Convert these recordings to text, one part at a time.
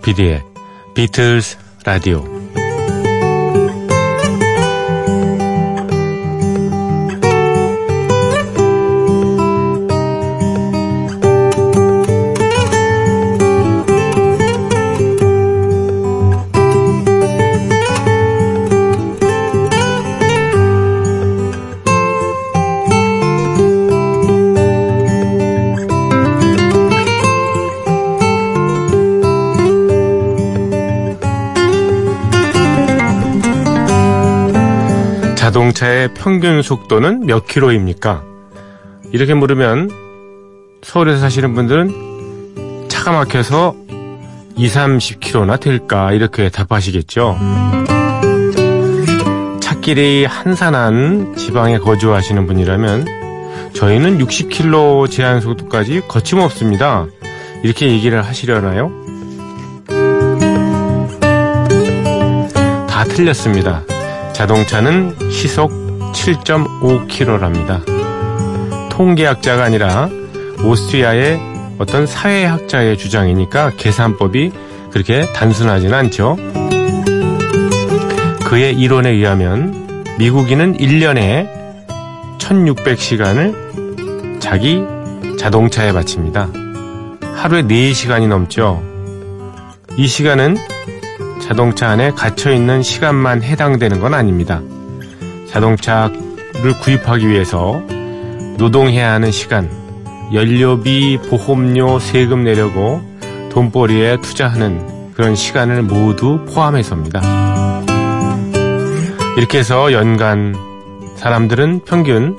조피디의 비틀스 라디오 자동차의 평균 속도는 몇 킬로입니까? 이렇게 물으면 서울에서 사시는 분들은 차가 막혀서 2, 30킬로나 될까 이렇게 답하시겠죠. 차길이 한산한 지방에 거주하시는 분이라면 저희는 60킬로 제한 속도까지 거침없습니다. 이렇게 얘기를 하시려나요? 다 틀렸습니다. 자동차는 시속 7.5km랍니다. 통계학자가 아니라 오스트리아의 어떤 사회학자의 주장이니까 계산법이 그렇게 단순하지는 않죠. 그의 이론에 의하면 미국인은 1년에 1600시간을 자기 자동차에 바칩니다. 하루에 4시간이 넘죠. 이 시간은 자동차 안에 갇혀있는 시간만 해당되는 건 아닙니다. 자동차를 구입하기 위해서 노동해야 하는 시간, 연료비, 보험료, 세금 내려고 돈벌이에 투자하는 그런 시간을 모두 포함해서입니다. 이렇게 해서 연간 사람들은 평균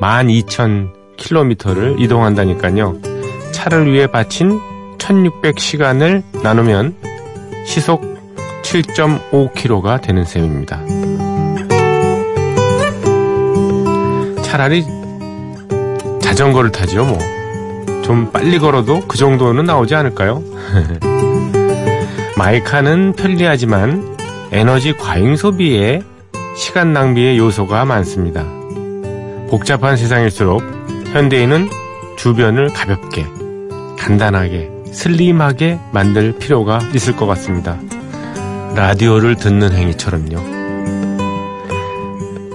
12,000km를 이동한다니까요. 차를 위해 바친 1600시간을 나누면 시속 7.5km가 되는 셈입니다. 차라리 자전거를 타지요, 뭐. 좀 빨리 걸어도 그 정도는 나오지 않을까요? 마이카는 편리하지만 에너지 과잉 소비에 시간 낭비의 요소가 많습니다. 복잡한 세상일수록 현대인은 주변을 가볍게, 간단하게, 슬림하게 만들 필요가 있을 것 같습니다. 라디오를 듣는 행위처럼요.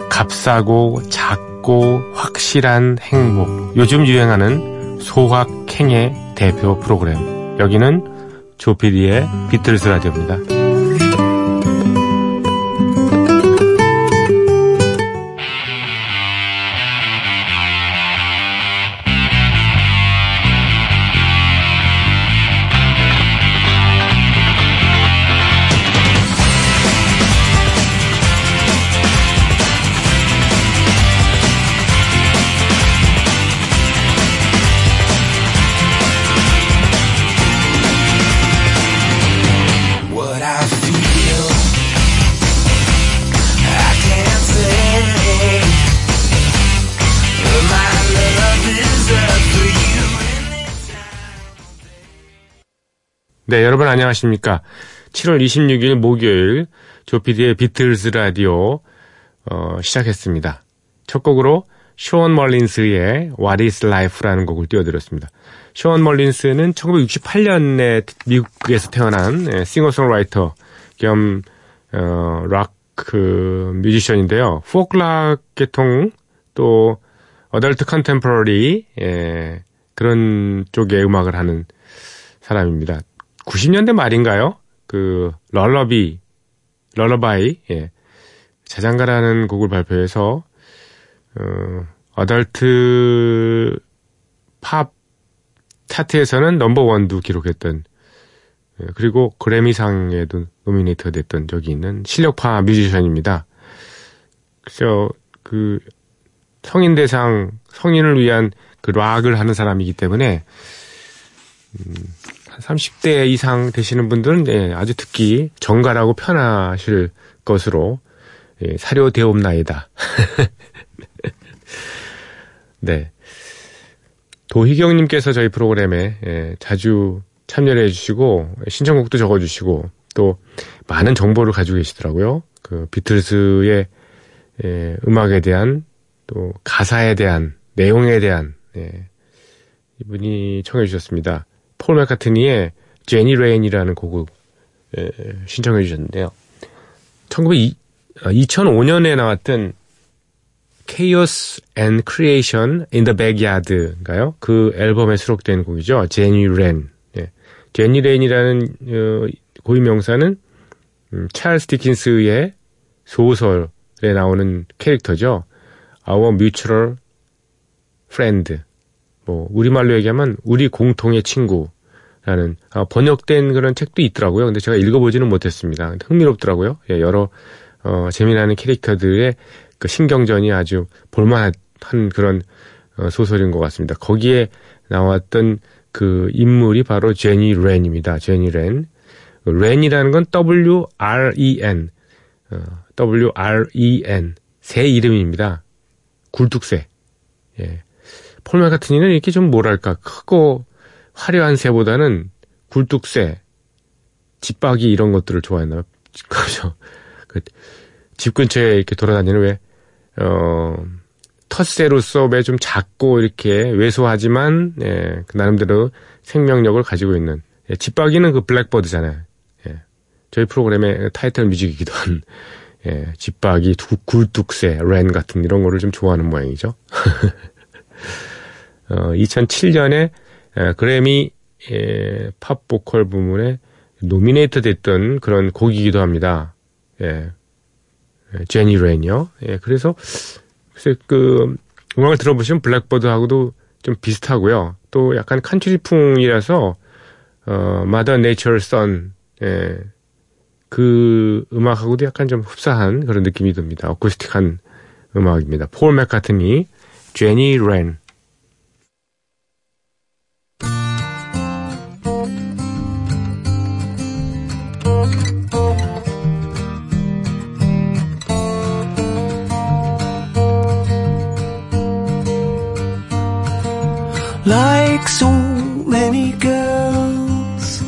값싸고 작고 확실한 행복. 요즘 유행하는 소확행의 대표 프로그램. 여기는 조피디의 비틀스 라디오입니다. 안녕하십니까. 7월 26일 목요일 조피디의 비틀즈 라디오 어, 시작했습니다. 첫 곡으로 숀 멀린스의 What is Life라는 곡을 띄워드렸습니다. 숀 멀린스는 1968년에 미국에서 태어난 예, 싱어송라이터 겸 어, 락 그, 뮤지션인데요. 포크락 계통 또 adult contemporary 예, 그런 쪽의 음악을 하는 사람입니다. 90년대 말인가요? 그 Lullaby Lullaby 예. 자장가라는 곡을 발표해서 어 adult 팝 차트에서는 number one도 기록했던 예, 그리고 그래미상에도 노미네이트가 됐던 적이 있는 실력파 뮤지션입니다. 그래서 그 성인 대상 성인을 위한 그 락을 하는 사람이기 때문에 음, 30대 이상 되시는 분들은 예, 아주 듣기 정갈하고 편하실 것으로 예, 사료되옵나이다. 네. 도희경님께서 저희 프로그램에 예, 자주 참여를 해주시고 신청곡도 적어주시고 또 많은 정보를 가지고 계시더라고요. 그 비틀스의 예, 음악에 대한 또 가사에 대한 내용에 대한 예, 이분이 청해 주셨습니다. 폴 맥카트니의 Jenny Wren이라는 곡을 예, 신청해 주셨는데요. 1902, 2005년에 아, 나왔던 Chaos and Creation in the Backyard인가요? 그 앨범에 수록된 곡이죠. Jenny Wren. 예. 제니 렌이라는 어, 고유 명사는 음, 찰스 디킨스의 소설에 나오는 캐릭터죠. Our Mutual Friend. 뭐 우리말로 얘기하면 우리 공통의 친구라는 아, 번역된 그런 책도 있더라고요. 근데 제가 읽어보지는 못했습니다. 흥미롭더라고요. 예, 여러 어, 재미나는 캐릭터들의 그 신경전이 아주 볼만한 그런 어, 소설인 것 같습니다. 거기에 나왔던 그 인물이 바로 제니 렌입니다. 제니 렌. 렌이라는 건 W-R-E-N. 어, W-R-E-N. 새 이름입니다. 굴뚝새. 예. 폴 마카트니는 이렇게 좀 뭐랄까, 크고 화려한 새보다는 굴뚝새, 집박이 이런 것들을 좋아했나요? 그죠. 그, 집 근처에 이렇게 돌아다니는 왜, 어, 텃새로서 왜 좀 작고 이렇게 왜소하지만, 예, 그 나름대로 생명력을 가지고 있는, 예, 집박이는 그 블랙버드잖아요. 예. 저희 프로그램의 타이틀 뮤직이기도 한, 예, 집박이, 두, 굴뚝새, 렌 같은 이런 거를 좀 좋아하는 모양이죠. 어, 2007년에 에, 그래미 예, 팝 보컬 부문에 노미네이트 됐던 그런 곡이기도 합니다. 예. Jenny Wren이요. 예, 그래서 글쎄 그 음악을 들어보시면 Blackbird하고도 좀 비슷하고요. 또 약간 컨트리풍이라서 어 Mother Nature's Son 예. 그 음악하고도 약간 좀 흡사한 그런 느낌이 듭니다. 어쿠스틱한 음악입니다. 폴 맥카트니, Jenny Wren. Like so many girls,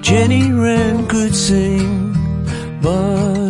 Jenny Wren could sing, but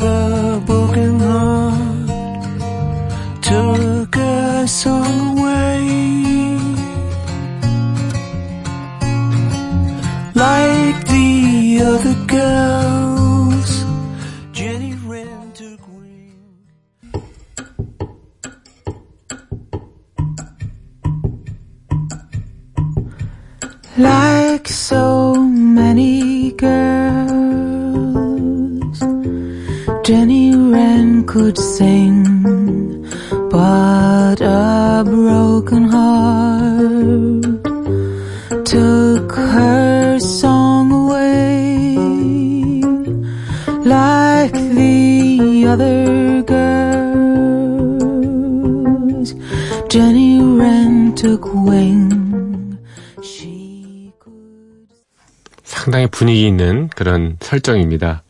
상당히 분위기 있는 그런 설정입니다.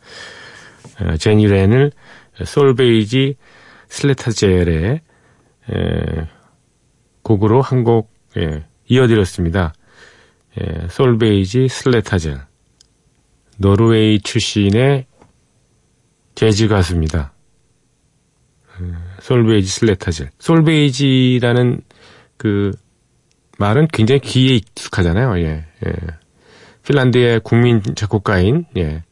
어, 제니 렌을 솔베이지 슬레타젤의 곡으로 한곡 예, 이어드렸습니다. 예, 솔베이지 슬레타젤 노르웨이 출신의 재즈 가수입니다. 어, 솔베이지 슬레타젤 솔베이지라는 그 말은 굉장히 귀에 익숙하잖아요. 예, 예. 핀란드의 국민 작곡가인 예,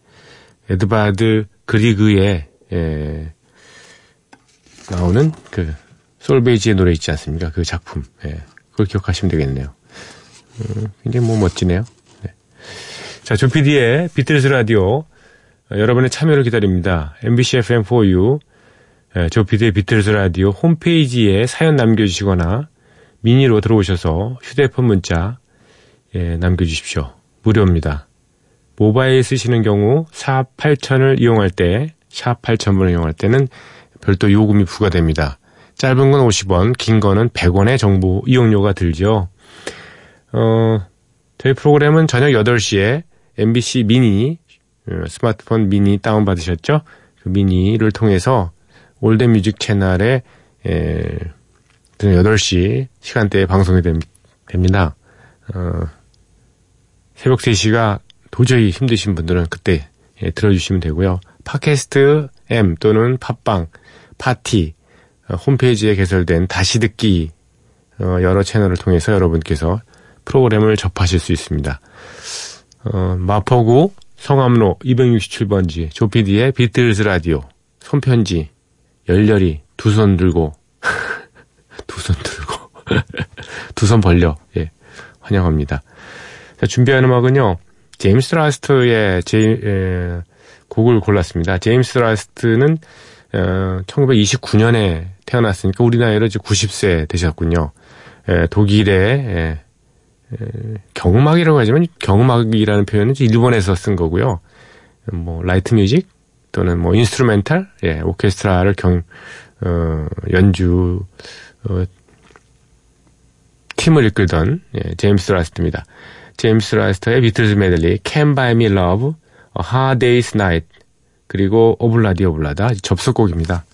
에드바드 그리그의 예, 나오는 그 솔베이지의 노래 있지 않습니까? 그 작품. 예, 그걸 기억하시면 되겠네요. 음, 굉장히 뭐 멋지네요. 네. 자, 조피디의 비틀스 라디오 어, 여러분의 참여를 기다립니다. MBC FM4U 예, 조피디의 비틀스 라디오 홈페이지에 사연 남겨주시거나 미니로 들어오셔서 휴대폰 문자 예, 남겨주십시오. 무료입니다. 모바일 쓰시는 경우 샵 8000을 이용할 때, 샵 8000번을 이용할 때는 별도 요금이 부과됩니다. 짧은 건 50원, 긴 거는 100원의 정보 이용료가 들죠. 어, 저희 프로그램은 저녁 8시에 MBC 미니, 어, 스마트폰 미니 다운받으셨죠? 그 미니를 통해서 old music 채널에 에, 8시 시간대에 방송이 됩니다. 어, 새벽 3시가 도저히 힘드신 분들은 그때 예, 들어주시면 되고요. 팟캐스트 M 또는 팟빵, 파티, 어, 홈페이지에 개설된 다시 듣기 어, 여러 채널을 통해서 여러분께서 프로그램을 접하실 수 있습니다. 어, 마포구 성암로 267번지 조피디의 비틀즈 라디오 손편지 열렬히 두 손 들고 두 손 들고 두 손 벌려 예 환영합니다. 자, 준비한 음악은요 제임스 라스트의 제, 에, 곡을 골랐습니다. 제임스 라스트는 어, 1929년에 태어났으니까 우리 나이로 이제 90세 되셨군요. 에, 독일의 에, 경음악이라고 하지만 경음악이라는 표현은 일본에서 쓴 거고요. 뭐 light music 또는 뭐 instrumental, 예, 오케스트라를 경 어, 연주 어, 팀을 이끌던 예, 제임스 라스트입니다. 제임스 라스트의 비틀즈 메들리 Can Buy Me Love, A Hard Day's Night 그리고 Ob-La-Di Ob-La-Da 접속곡입니다.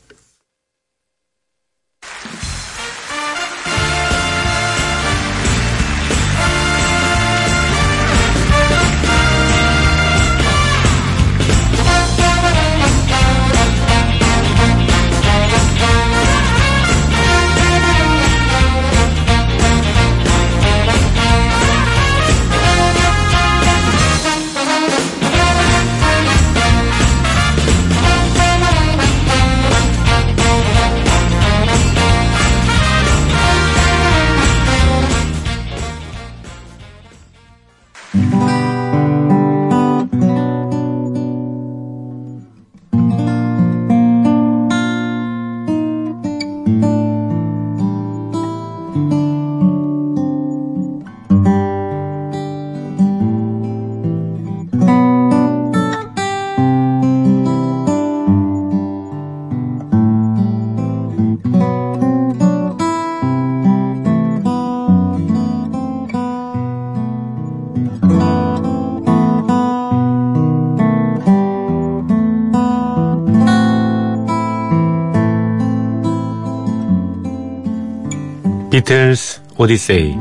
비틀스 오디세이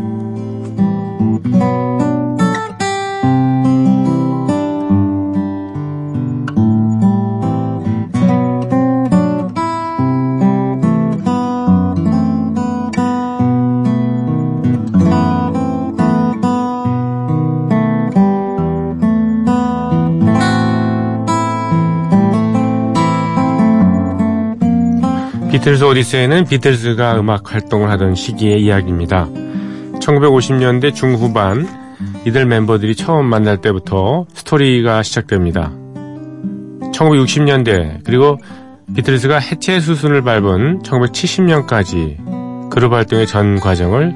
비틀스 오디세이는 비틀스가 음악 활동을 하던 시기의 이야기입니다. 1950년대 중후반 이들 멤버들이 처음 만날 때부터 스토리가 시작됩니다. 1960년대 그리고 비틀스가 해체 수순을 밟은 1970년까지 그룹 활동의 전 과정을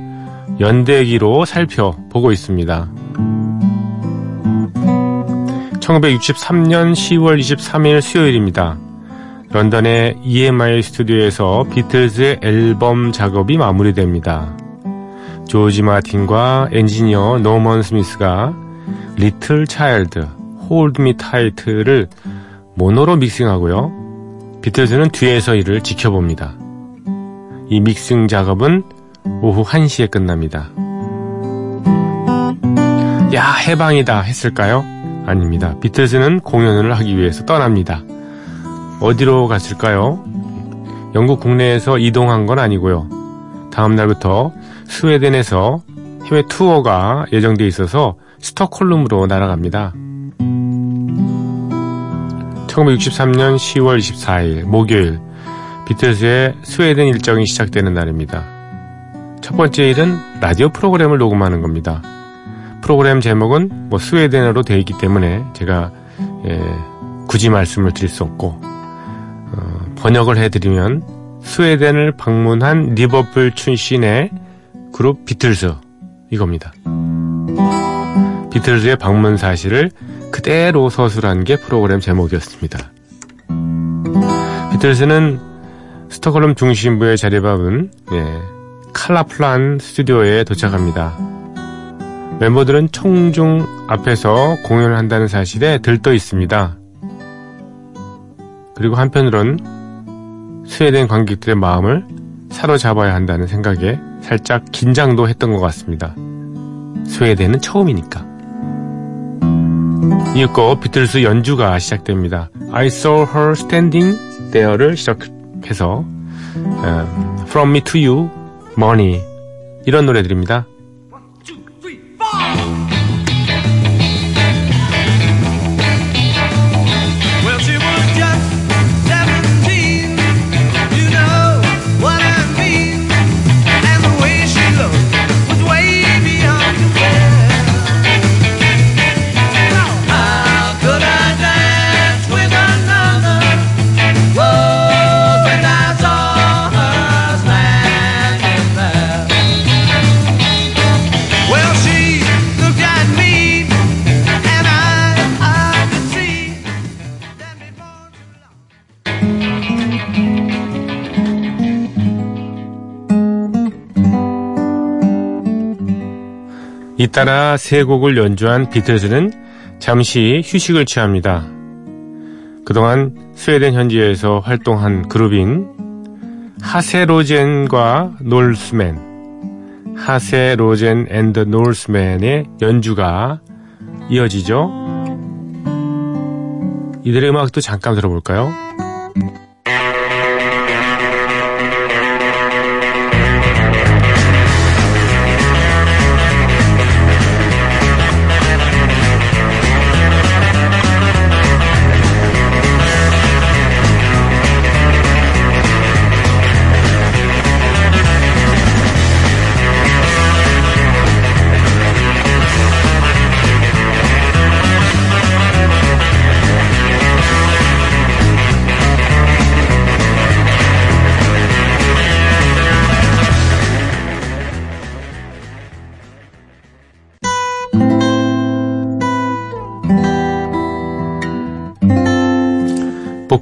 연대기로 살펴보고 있습니다. 1963년 10월 23일 수요일입니다. 런던의 EMI 스튜디오에서 비틀즈의 앨범 작업이 마무리됩니다. 조지 마틴과 엔지니어 노먼 스미스가 Little Child, Hold Me Tight를 모노로 믹싱하고요. 비틀즈는 뒤에서 이를 지켜봅니다. 이 믹싱 작업은 오후 1시에 끝납니다. 야, 해방이다 했을까요? 아닙니다. 비틀즈는 공연을 하기 위해서 떠납니다. 어디로 갔을까요? 영국 국내에서 이동한 건 아니고요. 다음 날부터 스웨덴에서 해외 투어가 예정돼 있어서 스톡홀름으로 날아갑니다. 1963년 10월 24일 목요일 비틀즈의 스웨덴 일정이 시작되는 날입니다. 첫 번째 일은 라디오 프로그램을 녹음하는 겁니다. 프로그램 제목은 뭐 스웨덴어로 되어 있기 때문에 제가 예, 굳이 말씀을 드릴 수 없고 번역을 해드리면 스웨덴을 방문한 리버풀 출신의 그룹 비틀즈 이겁니다. 비틀즈의 방문 사실을 그대로 서술한 게 프로그램 제목이었습니다. 비틀즈는 스톡홀름 중심부에 자리 잡은 예, 칼라플란 스튜디오에 도착합니다. 멤버들은 청중 앞에서 공연을 한다는 사실에 들떠 있습니다. 그리고 한편으론 스웨덴 관객들의 마음을 사로잡아야 한다는 생각에 살짝 긴장도 했던 것 같습니다. 스웨덴은 처음이니까. 이윽고 비틀스 연주가 시작됩니다. I saw her standing there를 시작해서 uh, From me to you, money 이런 노래들입니다. 잇따라 세 곡을 연주한 비틀즈는 잠시 휴식을 취합니다. 그동안 스웨덴 현지에서 활동한 그룹인 하세로젠과 놀스맨, 하세로젠 and 놀스맨의 연주가 이어지죠. 이들의 음악도 잠깐 들어볼까요?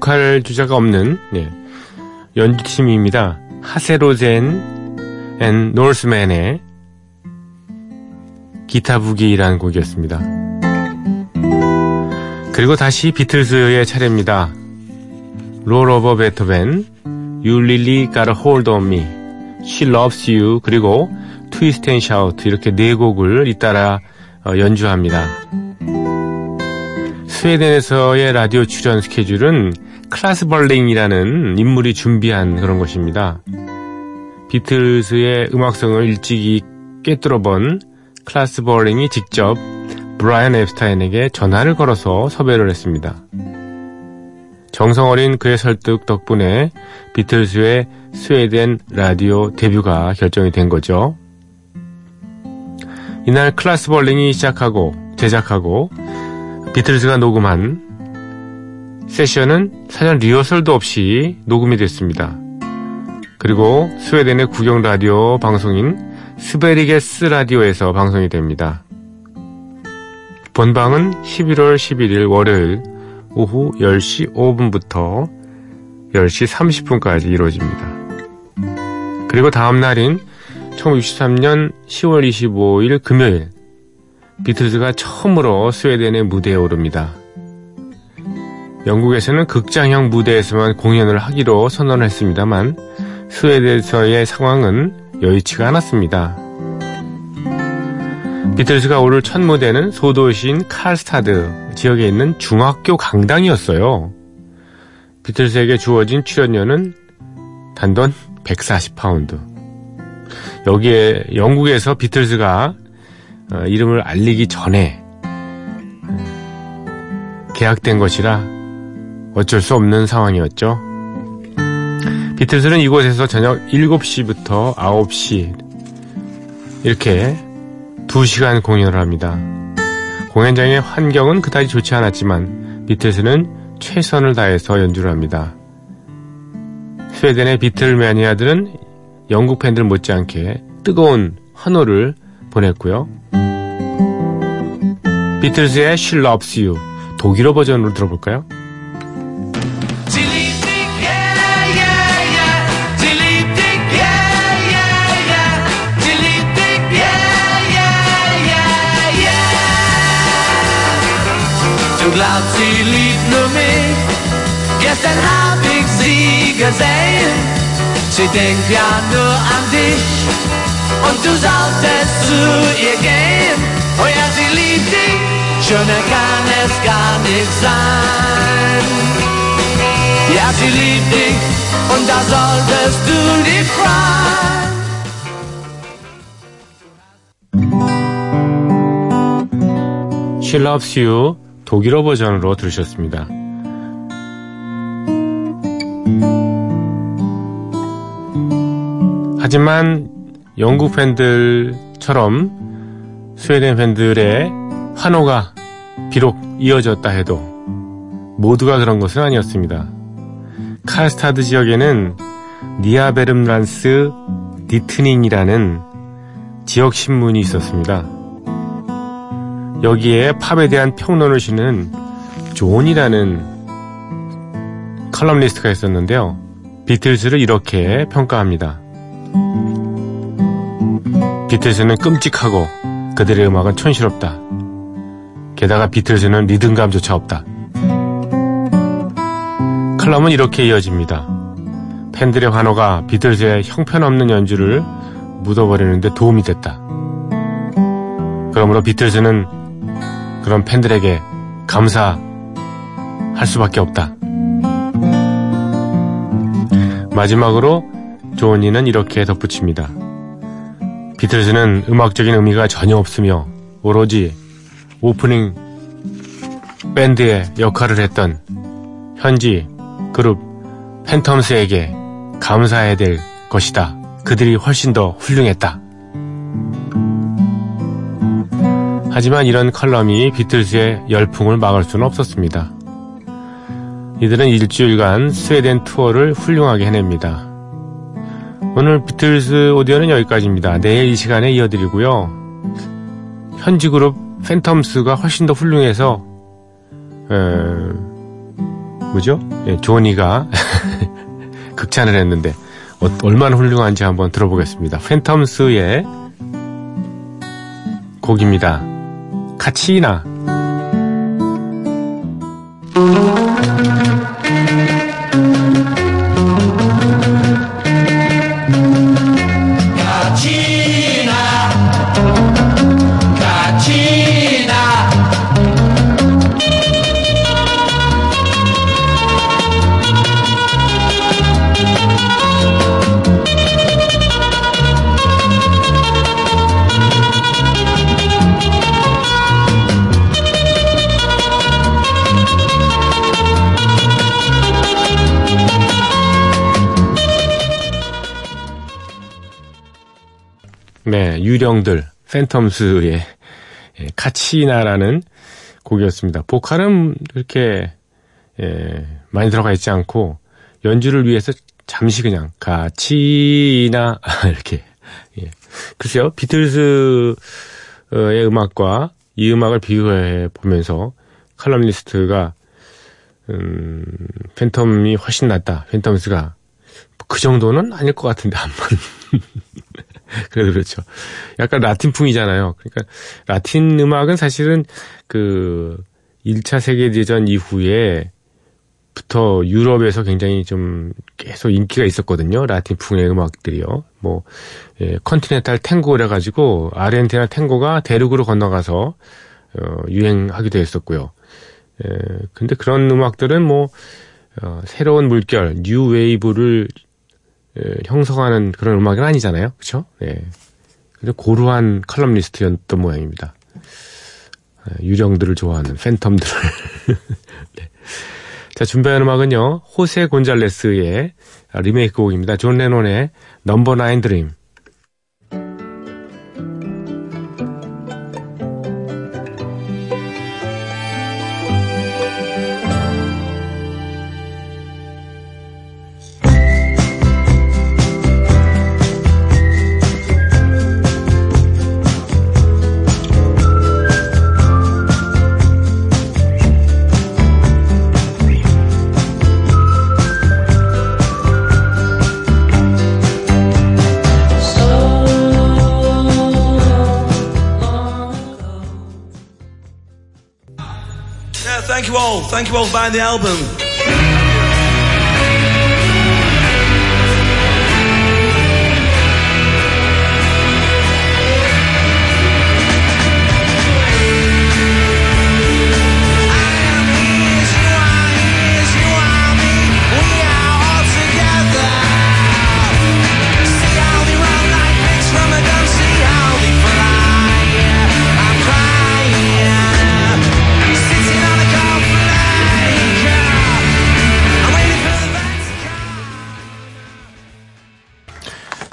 보컬 주자가 없는 네, 연주팀입니다. 하세로젠 and Norsemen의 Guitar Boogie라는 곡이었습니다. 그리고 다시 비틀즈의 차례입니다. Roll Over Beethoven, You Really Gotta Hold On Me, She Loves You, 그리고 Twist and Shout 이렇게 네 곡을 잇따라 어, 연주합니다. 스웨덴에서의 라디오 출연 스케줄은 클라스 벌링이라는 인물이 준비한 그런 것입니다. 비틀스의 음악성을 일찍이 꿰뚫어본 클라스 벌링이 직접 브라이언 앱스타인에게 전화를 걸어서 섭외를 했습니다. 정성어린 그의 설득 덕분에 비틀스의 스웨덴 라디오 데뷔가 결정이 된 거죠. 이날 클라스 벌링이 시작하고 제작하고 비틀즈가 녹음한 세션은 사전 리허설도 없이 녹음이 됐습니다. 그리고 스웨덴의 국영 라디오 방송인 스베리게스 라디오에서 방송이 됩니다. 본방은 11월 11일 월요일 오후 10시 5분부터 10시 30분까지 이루어집니다. 그리고 다음 날인 1963년 10월 25일 금요일 비틀즈가 처음으로 스웨덴의 무대에 오릅니다. 영국에서는 극장형 무대에서만 공연을 하기로 선언을 했습니다만 스웨덴에서의 상황은 여의치가 않았습니다. 비틀즈가 오를 첫 무대는 소도시인 칼스타드 지역에 있는 중학교 강당이었어요. 비틀즈에게 주어진 출연료는 단돈 140파운드. 여기에 영국에서 비틀즈가 어, 이름을 알리기 전에 계약된 것이라 어쩔 수 없는 상황이었죠. 비틀스는 이곳에서 저녁 7시부터 9시 이렇게 2시간 공연을 합니다. 공연장의 환경은 그다지 좋지 않았지만 비틀스는 최선을 다해서 연주를 합니다. 스웨덴의 비틀 매니아들은 영국 팬들 못지않게 뜨거운 환호를 보냈고요. 비틀즈의 She Loves You 독일어 버전으로 들어볼까요? Du glaubst, sie liebt nur mich. Gestern hab ich sie gesehen. Sie denkt ja nur an dich. Und du solltest zu ihr gehen. Oh ja, sie liebt dich. Schöner kann es gar nicht sein. Ja, sie liebt dich. Und da solltest du nicht freuen. She Loves You 독일어 버전으로 들으셨습니다. 하지만 영국 팬들처럼 스웨덴 팬들의 환호가 비록 이어졌다 해도 모두가 그런 것은 아니었습니다. 칼스타드 지역에는 니아베름란스 디트닝이라는 지역 신문이 있었습니다. 여기에 팝에 대한 평론을 쓰는 존이라는 컬럼리스트가 있었는데요. 비틀즈를 이렇게 평가합니다. 비틀즈는 끔찍하고 그들의 음악은 촌스럽다. 게다가 비틀즈는 리듬감조차 없다. 칼럼은 이렇게 이어집니다. 팬들의 환호가 비틀즈의 형편없는 연주를 묻어버리는데 도움이 됐다. 그러므로 비틀즈는 그런 팬들에게 감사할 수밖에 없다. 마지막으로 조언니는 이렇게 덧붙입니다. 비틀즈는 음악적인 의미가 전혀 없으며 오로지 오프닝 밴드의 역할을 했던 현지 그룹 팬텀스에게 감사해야 될 것이다. 그들이 훨씬 더 훌륭했다. 하지만 이런 컬럼이 비틀즈의 열풍을 막을 수는 없었습니다. 이들은 일주일간 스웨덴 투어를 훌륭하게 해냅니다. 오늘 비틀즈 오디오는 여기까지입니다. 내일 이 시간에 이어드리고요. 현지 그룹 팬텀스가 훨씬 더 훌륭해서 에... 뭐죠? 예, 조니가 극찬을 했는데 어, 얼마나 훌륭한지 한번 들어보겠습니다. 팬텀스의 곡입니다. 카치나 유령들, 팬텀스의 예, 카치나라는 곡이었습니다. 보컬은 그렇게 예, 많이 들어가 있지 않고 연주를 위해서 잠시 그냥 카치나 이렇게 예. 글쎄요 비틀즈의 음악과 이 음악을 비교해 보면서 칼럼리스트가 음, 팬텀이 훨씬 낫다. 팬텀스가 그 정도는 아닐 것 같은데 한번 그래도 그렇죠. 약간 라틴풍이잖아요. 그러니까 라틴 음악은 사실은 그 1차 세계대전 이후에 부터 유럽에서 굉장히 좀 계속 인기가 있었거든요. 라틴풍의 음악들이요. 뭐, 예, Continental 탱고를 해가지고 아르헨티나 탱고가 대륙으로 건너가서 어, 유행하기도 했었고요. 예, 근데 그런 음악들은 뭐, 어, 새로운 물결, 뉴 웨이브를 예, 형성하는 그런 음악은 아니잖아요. 그쵸? 예. 근데 고루한 컬럼리스트였던 모양입니다. 예, 유령들을 좋아하는 phantom들을. 네. 자, 준비한 음악은요, 호세 곤잘레스의 리메이크 곡입니다. 존 레논의 Number Nine Dream. Thank you all for buying the album.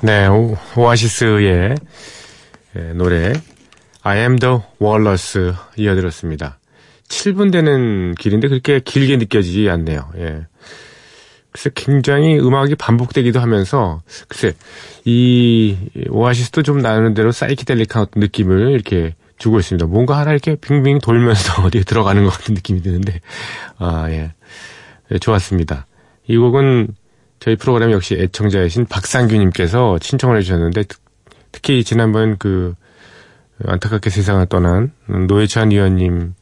네, 오, 아시스의 예, 노래 I am the Walrus 이어들었습니다. 7분 되는 길인데 그렇게 길게 느껴지지 않네요. 예. 글쎄 굉장히 음악이 반복되기도 하면서 글쎄 이 오아시스도 좀 나누는 대로 사이키델릭한 느낌을 이렇게 주고 있습니다. 뭔가 하나 이렇게 빙빙 돌면서 어디에 들어가는 것 같은 느낌이 드는데 아 예. 예 좋았습니다. 이 곡은 저희 프로그램 역시 애청자이신 박상규님께서 신청을 해주셨는데 특히 지난번 그 안타깝게 세상을 떠난 노회찬 의원님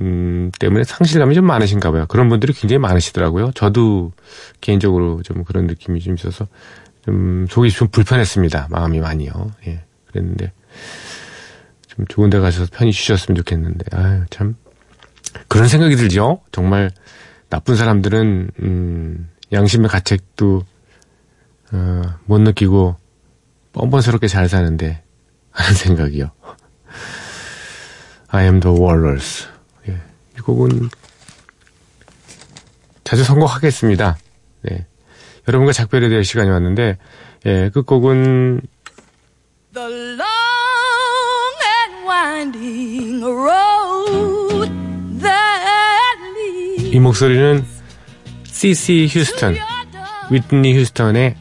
음, 때문에 상실감이 좀 많으신가 봐요. 그런 분들이 굉장히 많으시더라고요. 저도 개인적으로 좀 그런 느낌이 좀 있어서 좀 속이 좀 불편했습니다. 마음이 많이요. 예. 그랬는데 좀 좋은 데 가셔서 편히 쉬셨으면 좋겠는데 아유 참 그런 생각이 들죠. 정말 나쁜 사람들은 음, 양심의 가책도 어, 못 느끼고 뻔뻔스럽게 잘 사는데 하는 생각이요. I am the Warlords. 예, 이 곡은 자주 선곡하겠습니다. 네. 여러분과 작별에 대할 시간이 왔는데 예, 끝곡은 The long and winding road that leads 이 목소리는 C.C. 휴스턴, 위트니 휴스턴의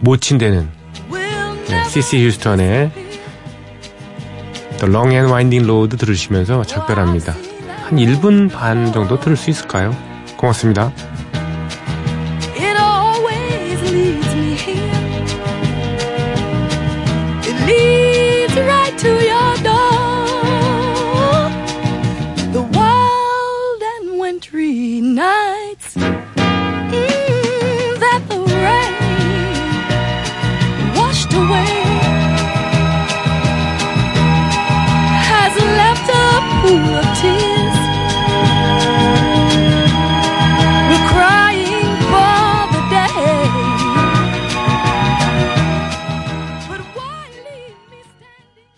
모친되는 네, C.C. 휴스턴의 The Long and Winding Road 들으시면서 작별합니다. 한 1분 반 정도 들을 수 있을까요? 고맙습니다.